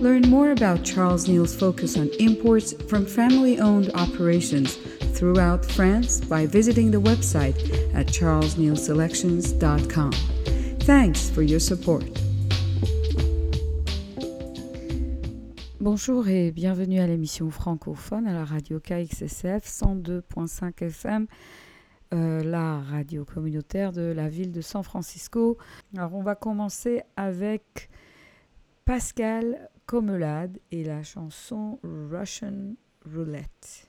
Learn more about Charles Neal's focus on imports from family owned operations throughout France by visiting the website at charlesnealselections.com. Thanks for your support. Bonjour et bienvenue à l'émission francophone à la radio KXSF 102.5 FM, euh, la radio communautaire de la ville de San Francisco. Alors on va commencer avec Pascal Comelade et la chanson Russian Roulette.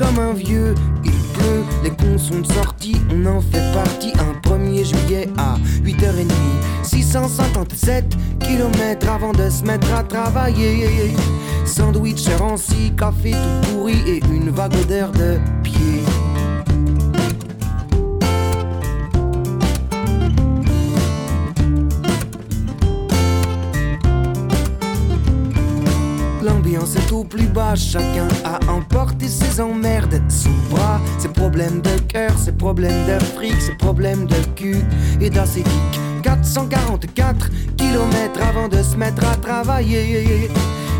Comme un vieux. Il pleut, les cons sont sortis, on en fait partie. Un 1er juillet à 8h30, 657 km avant de se mettre à travailler. Sandwich ranci, café tout pourri et une vague odeur de pied. De fric, ses problèmes de cul et d'acétique. 444 km avant de se mettre à travailler.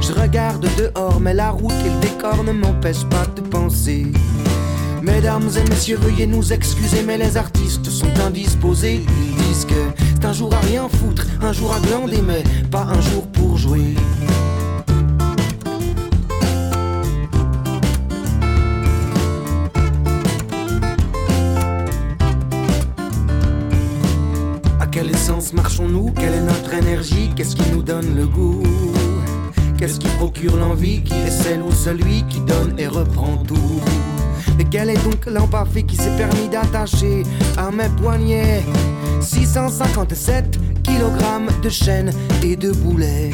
Je regarde dehors, mais la route et le décor ne m'empêchent pas de penser. Mesdames et messieurs, veuillez nous excuser, mais les artistes sont indisposés. Ils disent que c'est un jour à rien foutre, un jour à glander, mais pas un jour pour jouer. Qu'est-ce qui procure l'envie Qui est celle ou celui qui donne et reprend tout? Mais quel est donc l'empaffé qui s'est permis d'attacher à mes poignets? 657 kg de chaînes et de boulets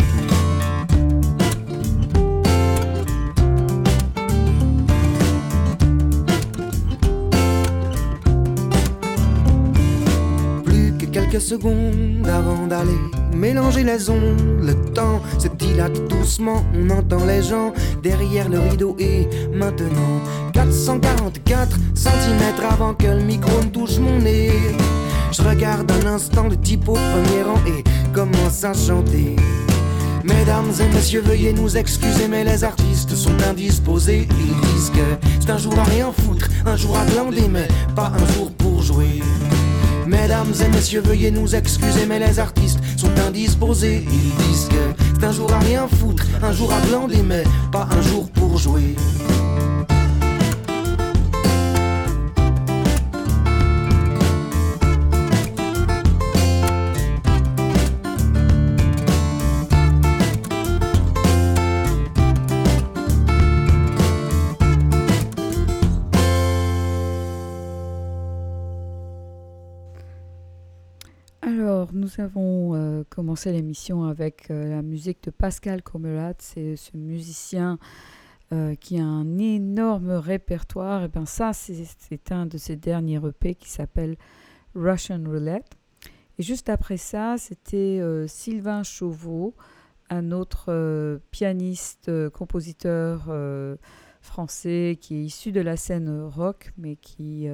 secondes avant d'aller mélanger les ondes. Le temps se dilate doucement, on entend les gens derrière le rideau et maintenant 444 cm avant que le micro ne touche mon nez. Je regarde un instant le type au premier rang et commence à chanter. Mesdames et messieurs, veuillez nous excuser, mais les artistes sont indisposés. Ils disent que c'est un jour à rien foutre, un jour à glander, mais pas un jour pour jouer. Mesdames et messieurs, veuillez nous excuser, mais les artistes sont indisposés. Ils disent que c'est un jour à rien foutre, un jour à glander, mais pas un jour pour jouer. Nous avons euh, commencé l'émission avec euh, la musique de Pascal Comerat. C'est ce musicien euh, qui a un énorme répertoire. Et ben ça, c'est un de ses derniers EP qui s'appelle Russian Roulette. Et juste après ça, c'était Sylvain Chauveau, un autre pianiste, compositeur français qui est issu de la scène rock, mais qui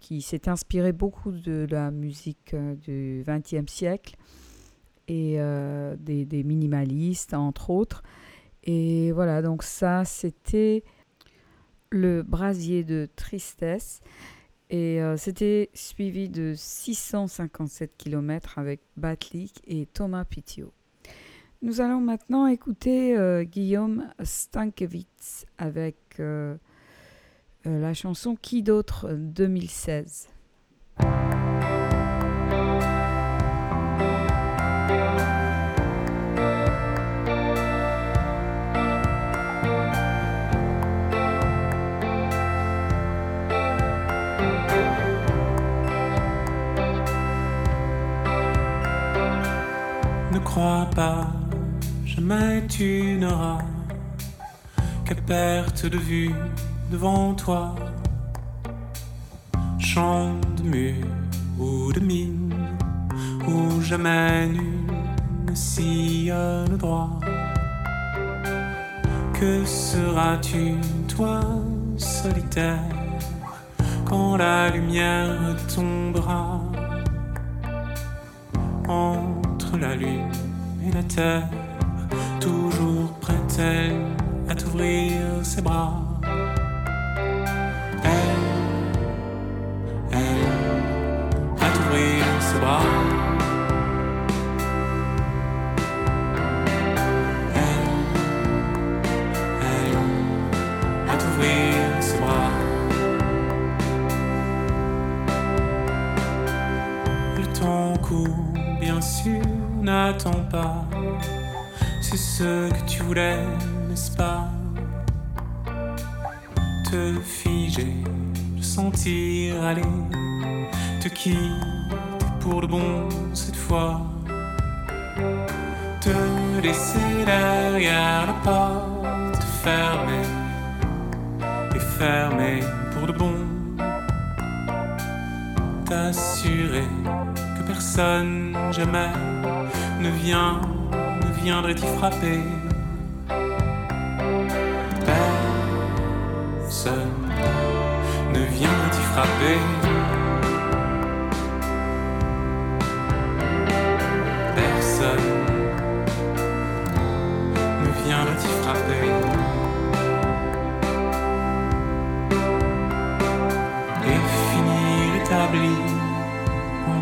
qui s'est inspiré beaucoup de la musique euh, du XXe siècle et euh, des, minimalistes, entre autres. Et voilà, donc ça, c'était le brasier de tristesse. Et euh, c'était suivi de 657 km avec Batlik et Thomas Pitio. Nous allons maintenant écouter euh, Guillaume Stankiewicz avec euh, euh, la chanson Qui d'autre 2016. Ne crois pas, jamais tu n'auras qu'à perte de vue devant toi. Champ de mur ou de mine, où jamais nul ne sillonne droit. Que seras-tu, toi, solitaire, quand la lumière tombera? entre la lune et la terre, toujours prête-elle à t'ouvrir ses bras? Elle, elle, à t'ouvrir ses bras. Le temps court, bien sûr, n'attends pas. Si ce que tu voulais n'est-ce pas? Te figer, le sentir aller, te quitter pour le bon cette fois. Te laisser derrière la porte fermée et fermée pour le bon. T'assurer que personne jamais ne vient, ne viendrait t'y frapper. Personne ne viendrait t'y frapper.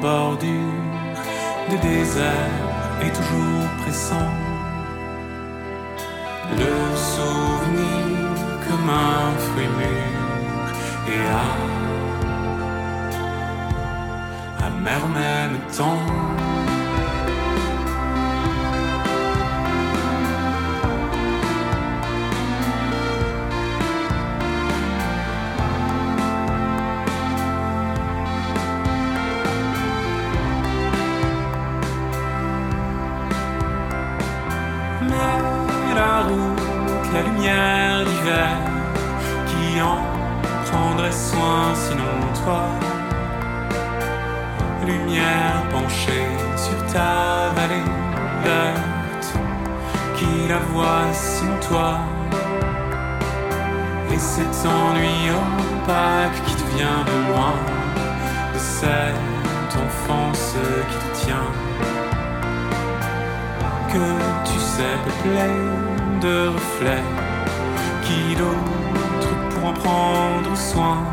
Bordure de désert est toujours pressant. Le souvenir comme un fruit mûr et à amer même temps. Peuplé de reflets qui d'autres pourront prendre soin.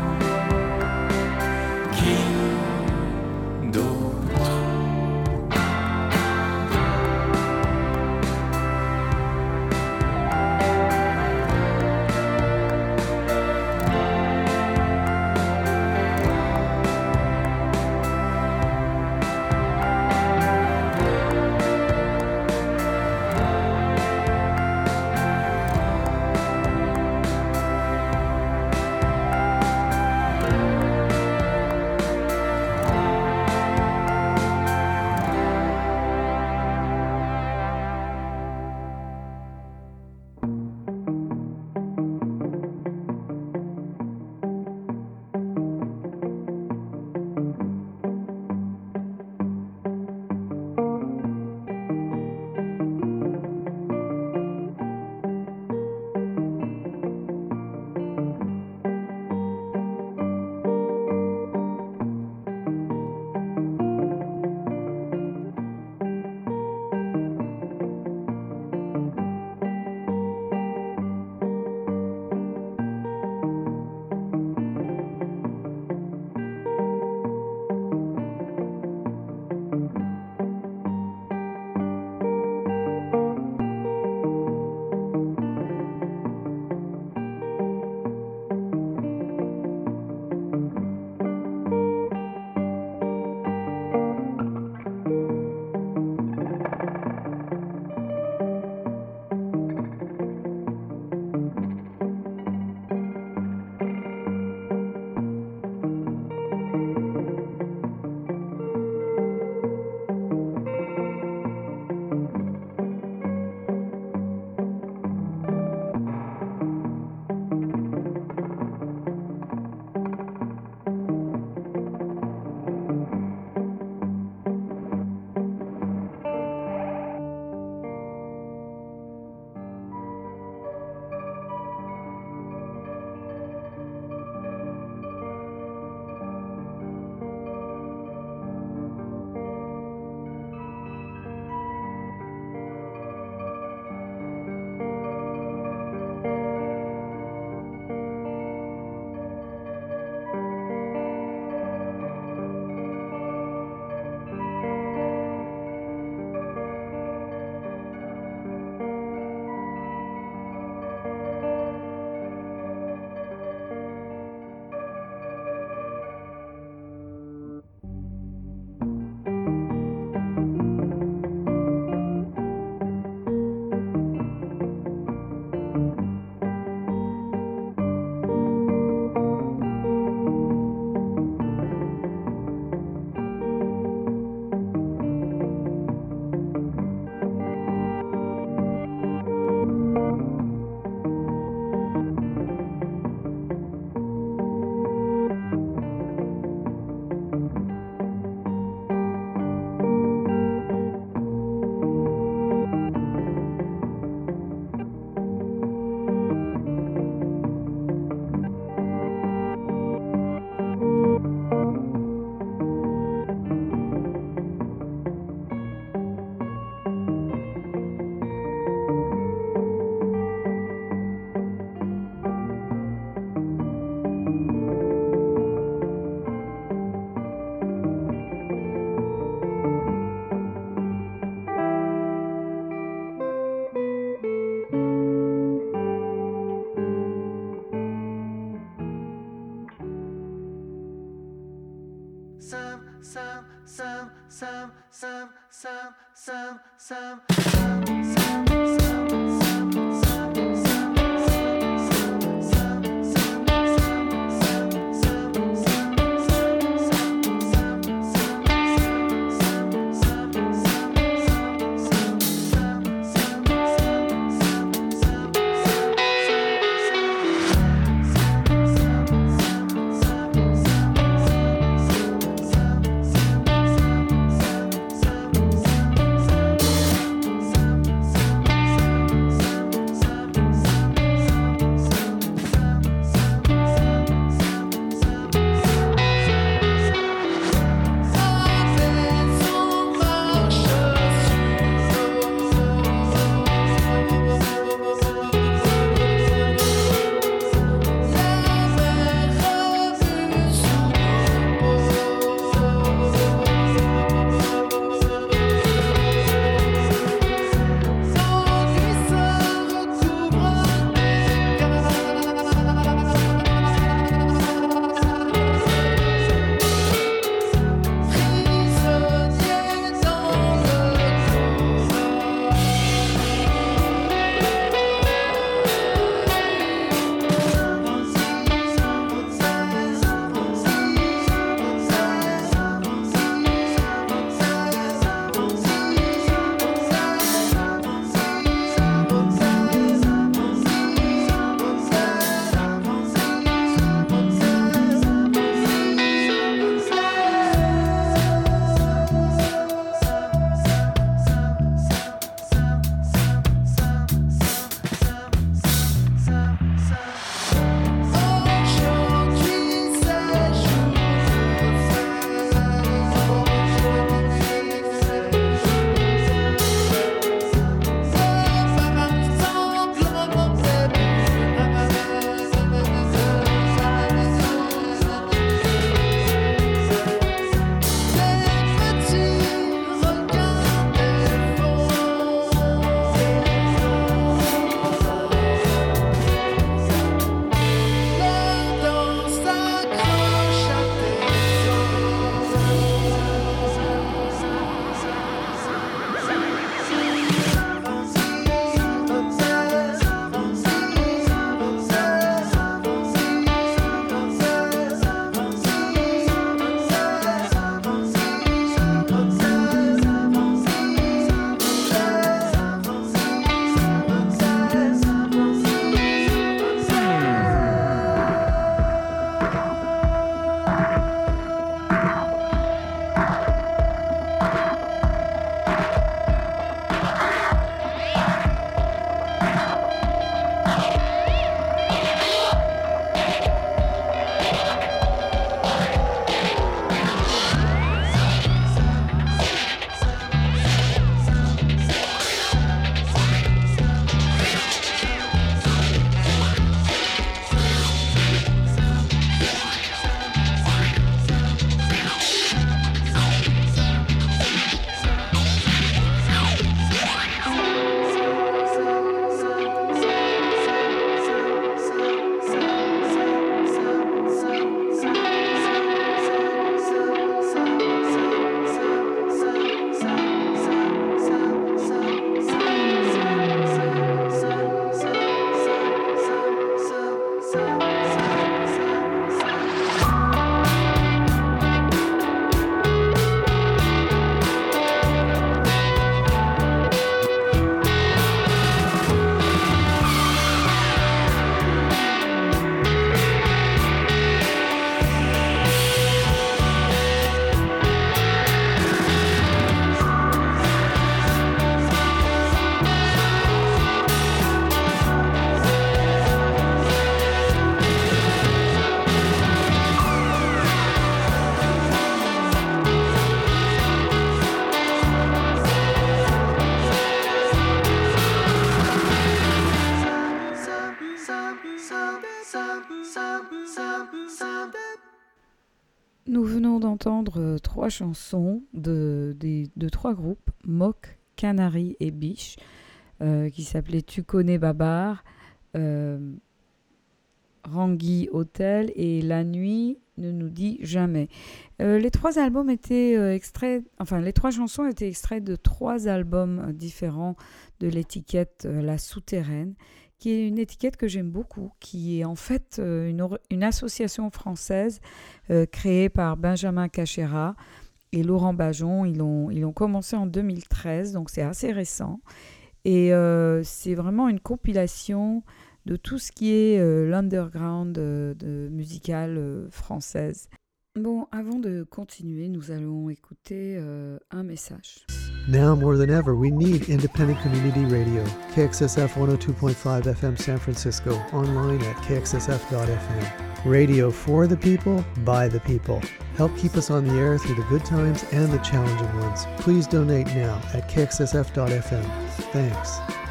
Chansons de, de, trois groupes, Mock, Canary et Biche, euh, qui s'appelaient Tu connais Babar, euh, Rangui Hotel et La Nuit ne nous dit jamais. Euh, les trois albums étaient euh, extraits, enfin les trois chansons étaient extraits de trois albums différents de l'étiquette La Souterraine, qui est une étiquette que j'aime beaucoup, qui est en fait une, association française créée par Benjamin Cachera et Laurent Bajon. Ils ont, ils commencé en 2013, donc c'est assez récent. Et c'est vraiment une compilation de tout ce qui est euh, l'underground euh, de, musical euh, française. Bon, avant de continuer, nous allons écouter un message. Now more than ever, we need independent community radio. KXSF 102.5 FM San Francisco, online at kxsf.fm. Radio for the people, by the people. Help keep us on the air through the good times and the challenging ones. Please donate now at kxsf.fm. Thanks.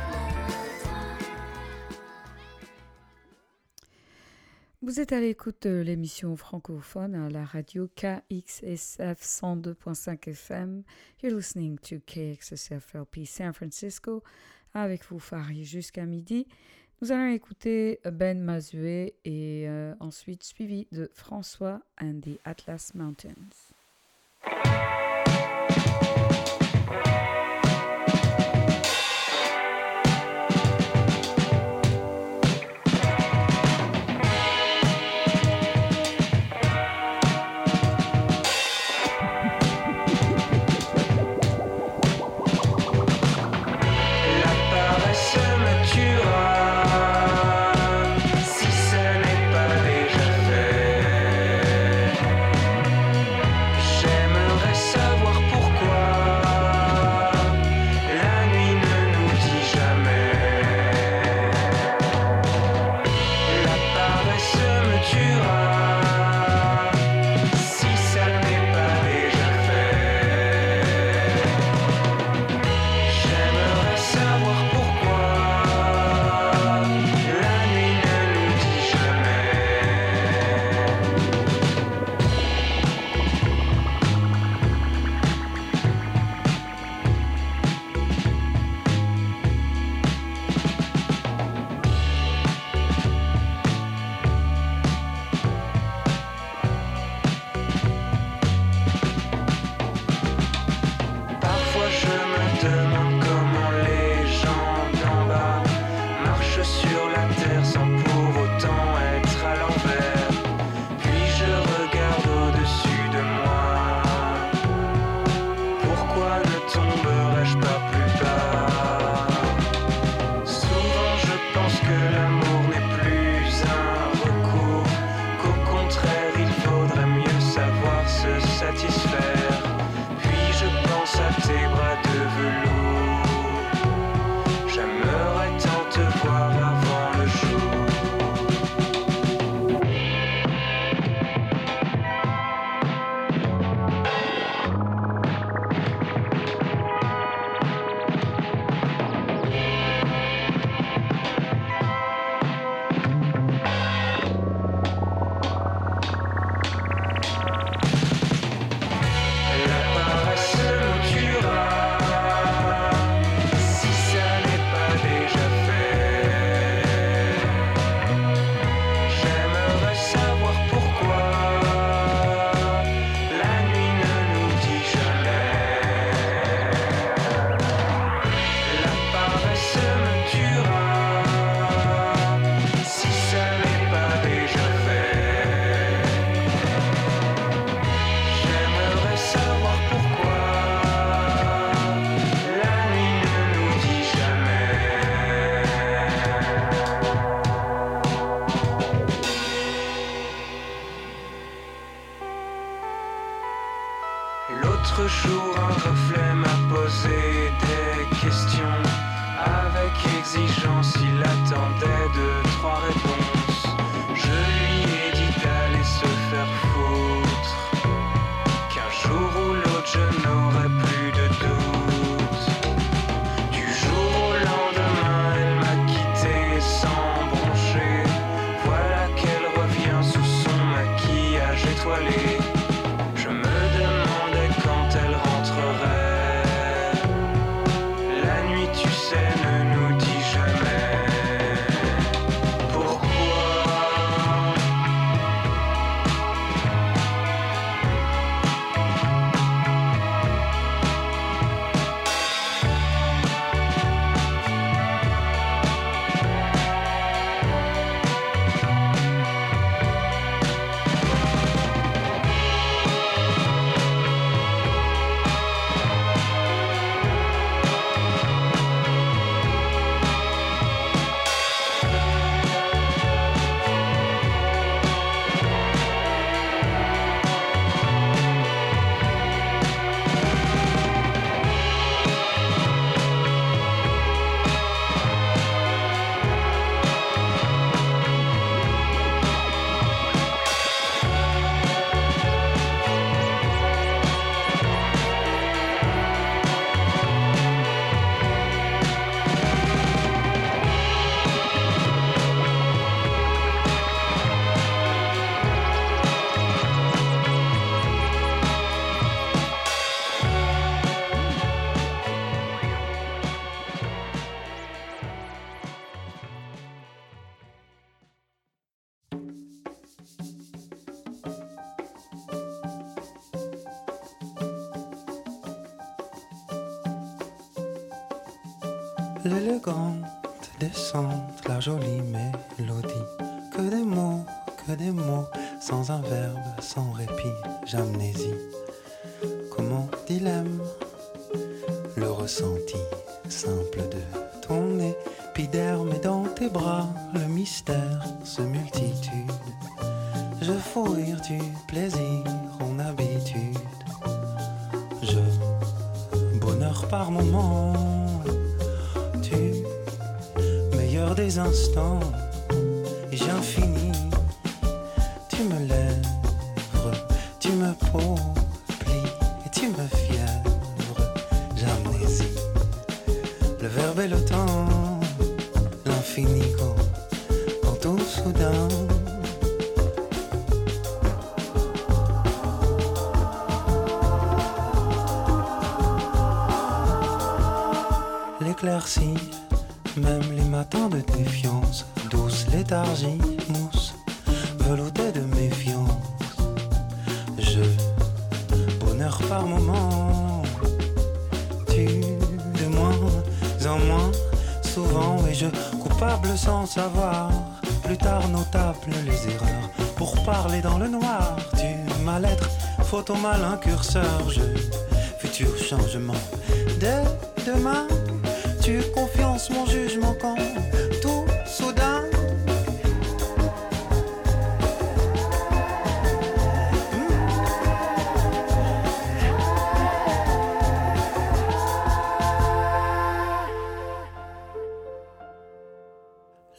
Vous êtes à l'écoute de l'émission francophone à la radio KXSF 102.5 FM. You're listening to KXSF LP San Francisco. Avec vous, Farid, jusqu'à midi. Nous allons écouter Ben Mazué et euh, ensuite suivi de François and the Atlas Mountains. Savoir. Plus tard, notable les erreurs, pour parler dans le noir du mal-être, faute au malin curseur, je, futur changement de demain. Tu confiance mon jugement quand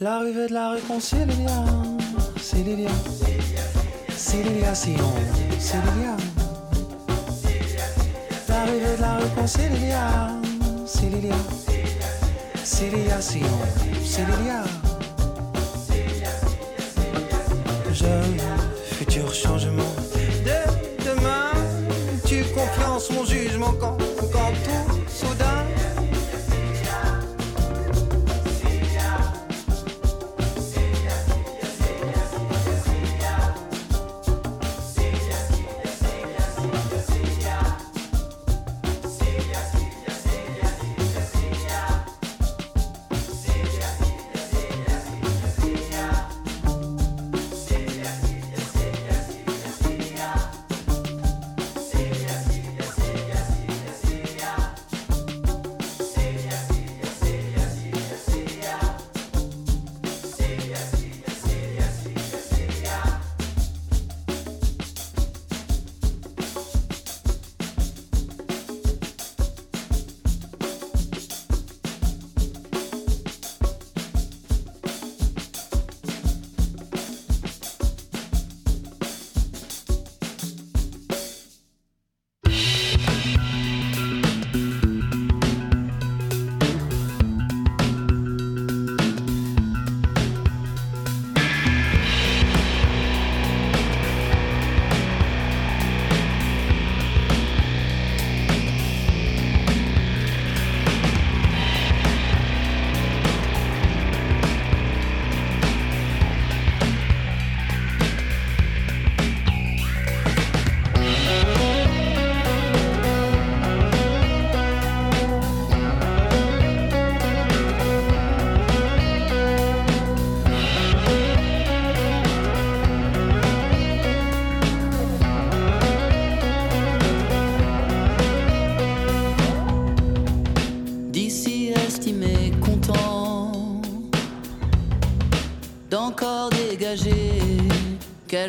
L'arrivée de la réconciliation, c'est Lilia, Ciliation, c'est Lilia. L'arrivée de la réconciliation, c'est Lilia. Ciliation, Célilia. Jeune, futur changement de demain. Tu confiance mon jugement quand, quand tout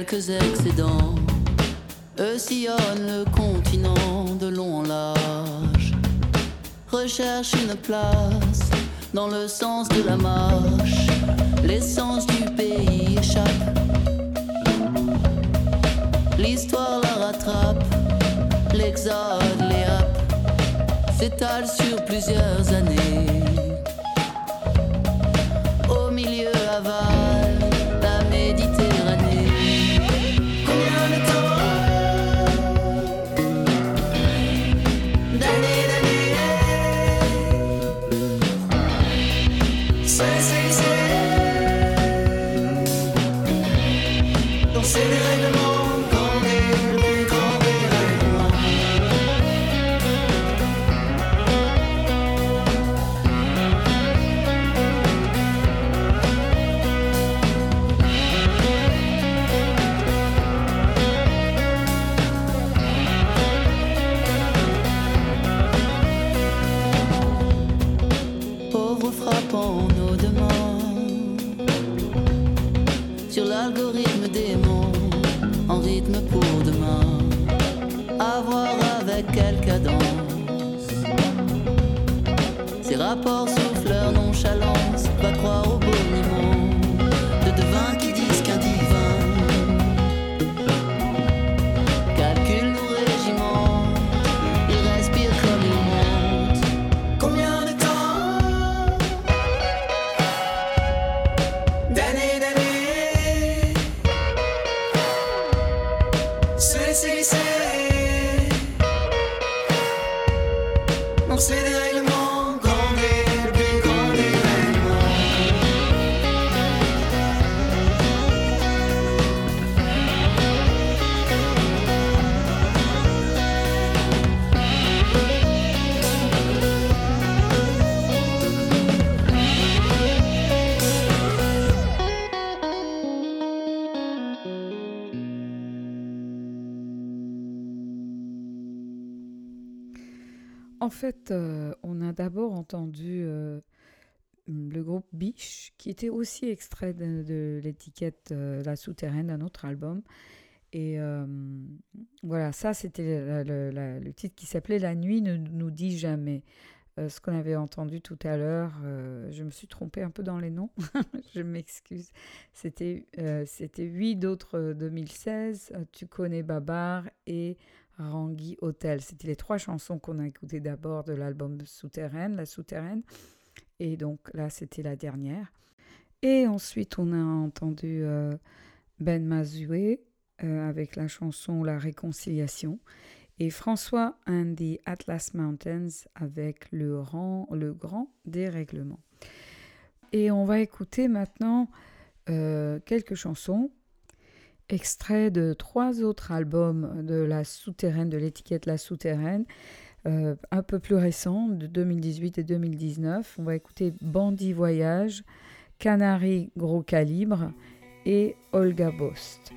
quelques excédents. Eux sillonnent le continent de long en large, recherchent une place dans le sens de la marche. L'essence du pays échappe, l'histoire la rattrape, l'exode les s'étale sur plusieurs années. En fait, euh, on a d'abord entendu euh, le groupe Biche, qui était aussi extrait de, l'étiquette euh, La Souterraine d'un autre album. Et voilà, ça c'était le, titre qui s'appelait La nuit ne nous dit jamais. Ce qu'on avait entendu tout à l'heure, je me suis trompée un peu dans les noms, je m'excuse. C'était huit d'autres euh, 2016, euh, Tu connais Babar et Rangui Hotel. C'était les trois chansons qu'on a écoutées d'abord de l'album Souterraine, La Souterraine. Et donc là, c'était la dernière. Et ensuite, on a entendu euh, Ben Mazoué euh, avec la chanson La Réconciliation. Et François and the Atlas Mountains avec le, rang, le grand dérèglement. Et on va écouter maintenant euh, quelques chansons extraits de trois autres albums de la souterraine, de l'étiquette La Souterraine, euh, un peu plus récents, de 2018 et 2019. On va écouter Bandit Voyage, Canary Gros Calibre et Olga Bost.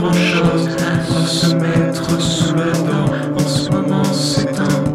grand chose à se mettre sous la dent. En ce moment, c'est un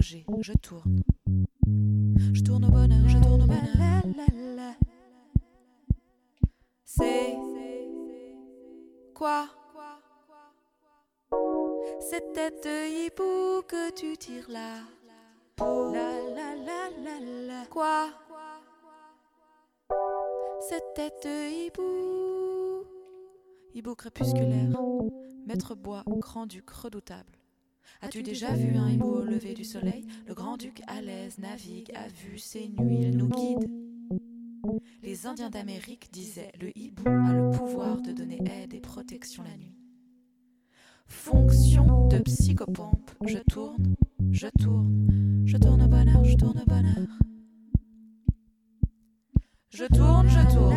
je tourne. Je tourne au bonheur, je tourne au bonheur. C'est quoi? Cette tête de hibou que tu tires là. La. Quoi? Cette tête de hibou. Hibou crépusculaire. Maître bois, grand-duc redoutable. As-tu déjà vu un hibou au lever du soleil Le grand-duc à l'aise navigue à vue ses nuits, il nous guide. Les Indiens d'Amérique disaient le hibou a le pouvoir de donner aide et protection la nuit. Fonction de psychopompe, je tourne, je tourne, je tourne au bonheur, je tourne au bonheur. Je tourne, je tourne.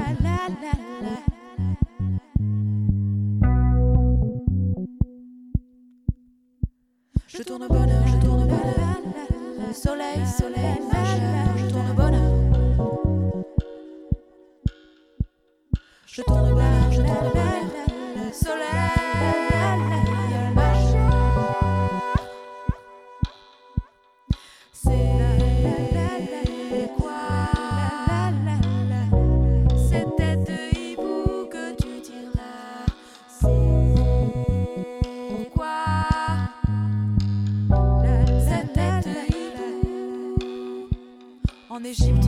Je tourne au bonheur, je tourne au bonheur. Soleil, soleil, majeur, je tourne au bonheur. Je tourne au bonheur, je tourne au bonheur. Soleil, En Égypte,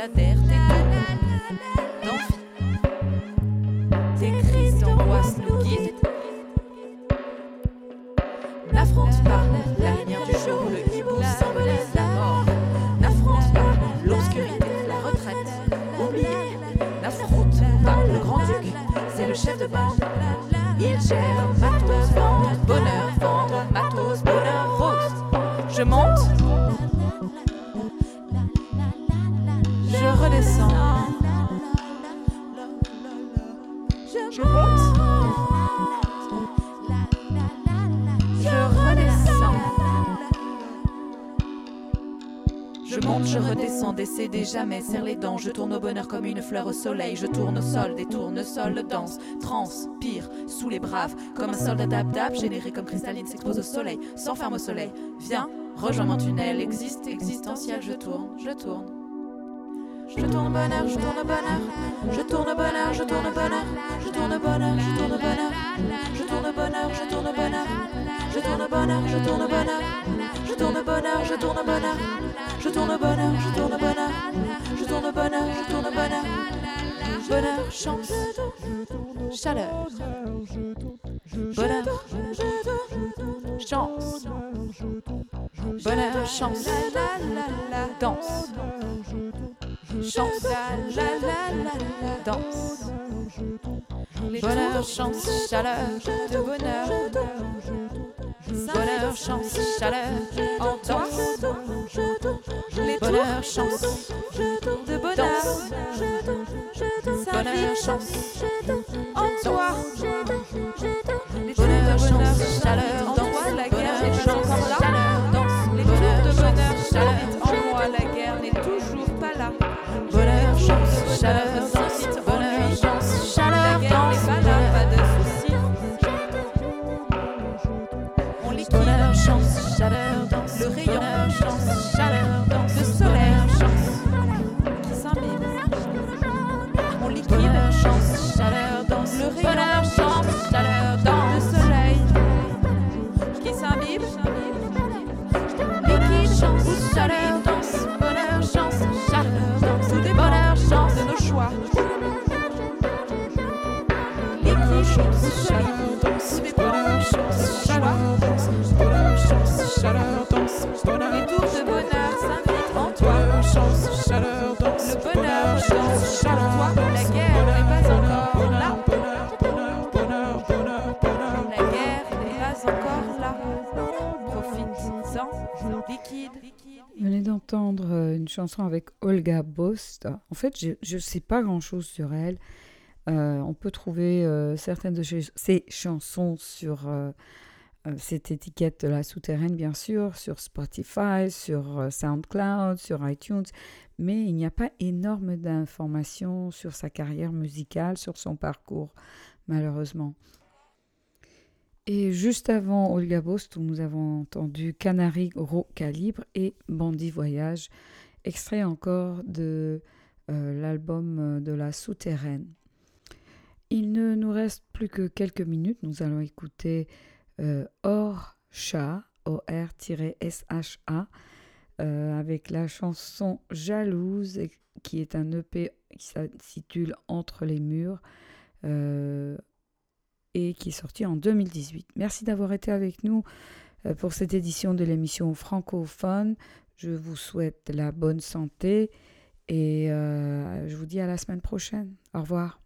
j'adhère, tes d'envie. Tes crises d'angoisse nous guident. N'affronte pas la lumière du jour, le hibou symbolise la mort. N'affronte pas l'obscurité, la retraite, oublié. N'affronte pas le grand-duc, c'est le chef de bande. Il gère décédé jamais, serre les dents. Je tourne au bonheur comme une fleur au soleil. Je tourne au sol, des tournesols, danse, transpire sous les braves. Comme un soldat dab-dab, généré comme cristalline, s'expose au soleil, s'enferme au soleil. Viens, rejoins mon tunnel, existe, existentiel, je tourne, je tourne. Je tourne au bonheur, je tourne au bonheur, je tourne au bonheur, je tourne au bonheur, je tourne au bonheur, je tourne au bonheur, je tourne bonheur, je tourne bonheur, je tourne bonheur, je tourne bonheur, tourne au bonheur, je tourne au bonheur, je tourne au bonheur, je tourne au bonheur, je tourne au bonheur, je tourne au bonheur, bonheur, chance, chaleur, bonheur, chance, bonheur, chance, danse. Chance, danse, bonheur, chance, chaleur, de bonheur, bonheur, chance, chaleur, en toi, bonheur, chance, de bonheur, bonheur, chance, chanson avec Olga Bost. En fait, je ne sais pas grand-chose sur elle. Euh, on peut trouver euh, certaines de ses, chansons sur euh, cette étiquette de la souterraine, bien sûr, sur Spotify, sur SoundCloud, sur iTunes, mais il n'y a pas énorme d'informations sur sa carrière musicale, sur son parcours, malheureusement. Et juste avant Olga Bost, nous avons entendu Canary Gros Calibre et Bandit Voyage, extrait encore de euh, l'album euh, de la souterraine. Il ne nous reste plus que quelques minutes. Nous allons écouter euh, Or Chat, O-R-S-H-A, euh, avec la chanson Jalouse, qui est un EP qui s'intitule Entre les murs et qui est sorti en 2018. Merci d'avoir été avec nous pour cette édition de l'émission francophone. Je vous souhaite la bonne santé et euh, je vous dis à la semaine prochaine. Au revoir.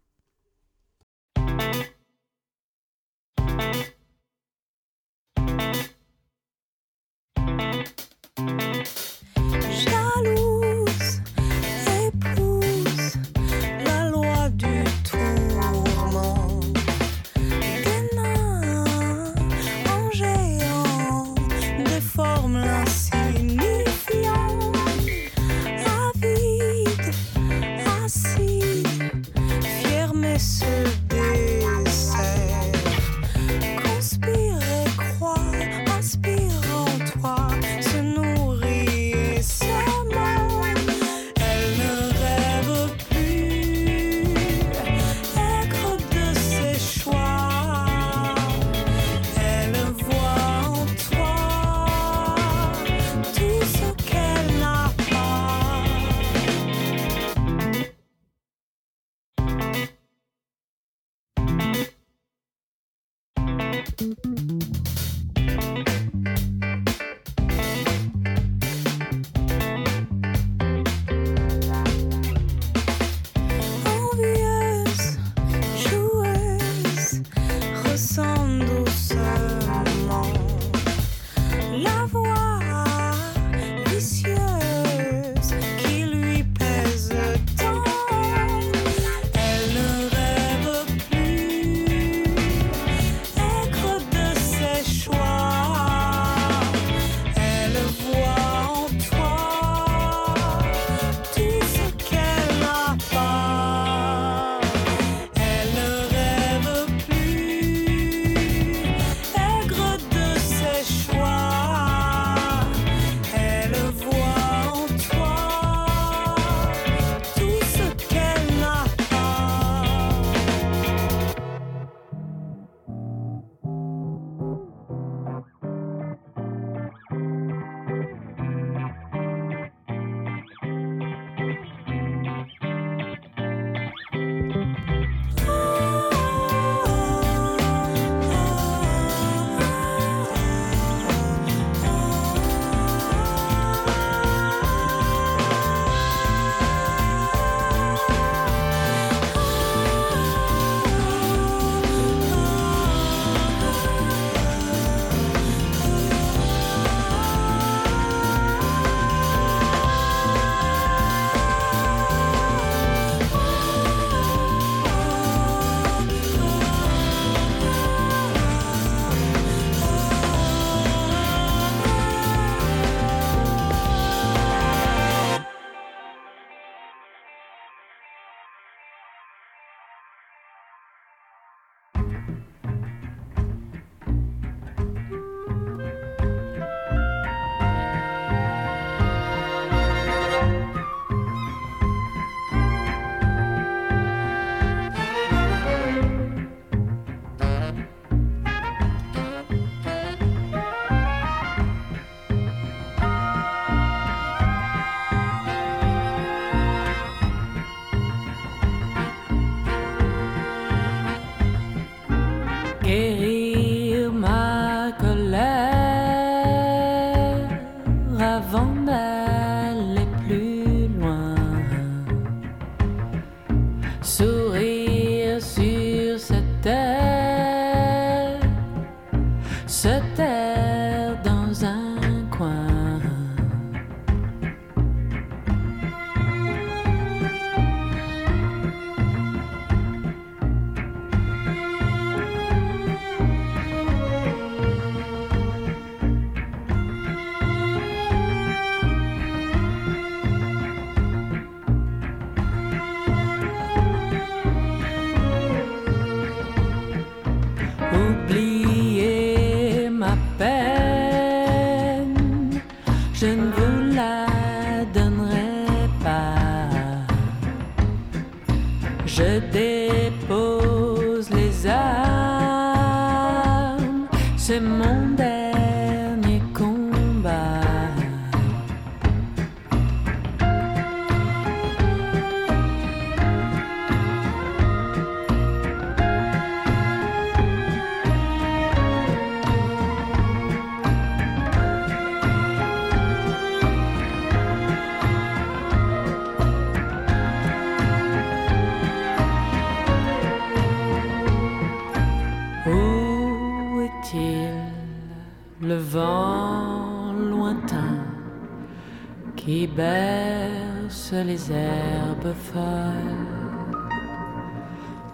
les herbes folles.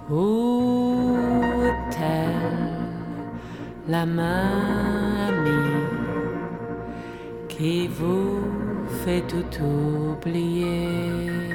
Où est-elle, la main amie qui vous fait tout oublier?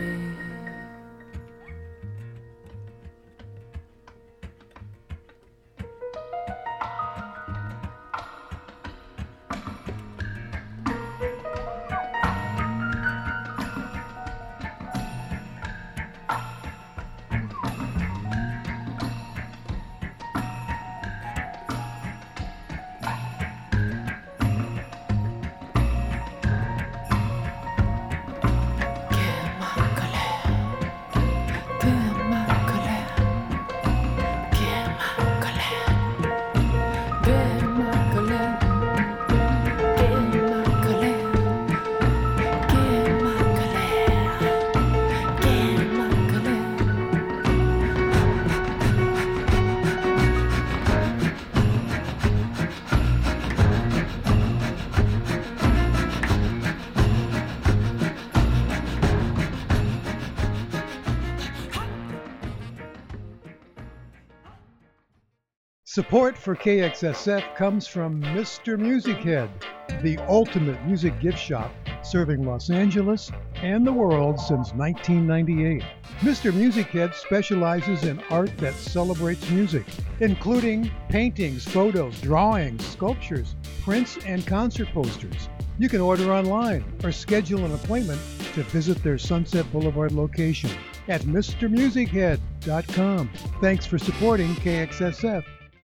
Support for KXSF comes from Mr. Music Head, the ultimate music gift shop serving Los Angeles and the world since 1998. Mr. Music Head specializes in art that celebrates music, including paintings, photos, drawings, sculptures, prints, and concert posters. You can order online or schedule an appointment to visit their Sunset Boulevard location at MrMusicHead.com. Thanks for supporting KXSF.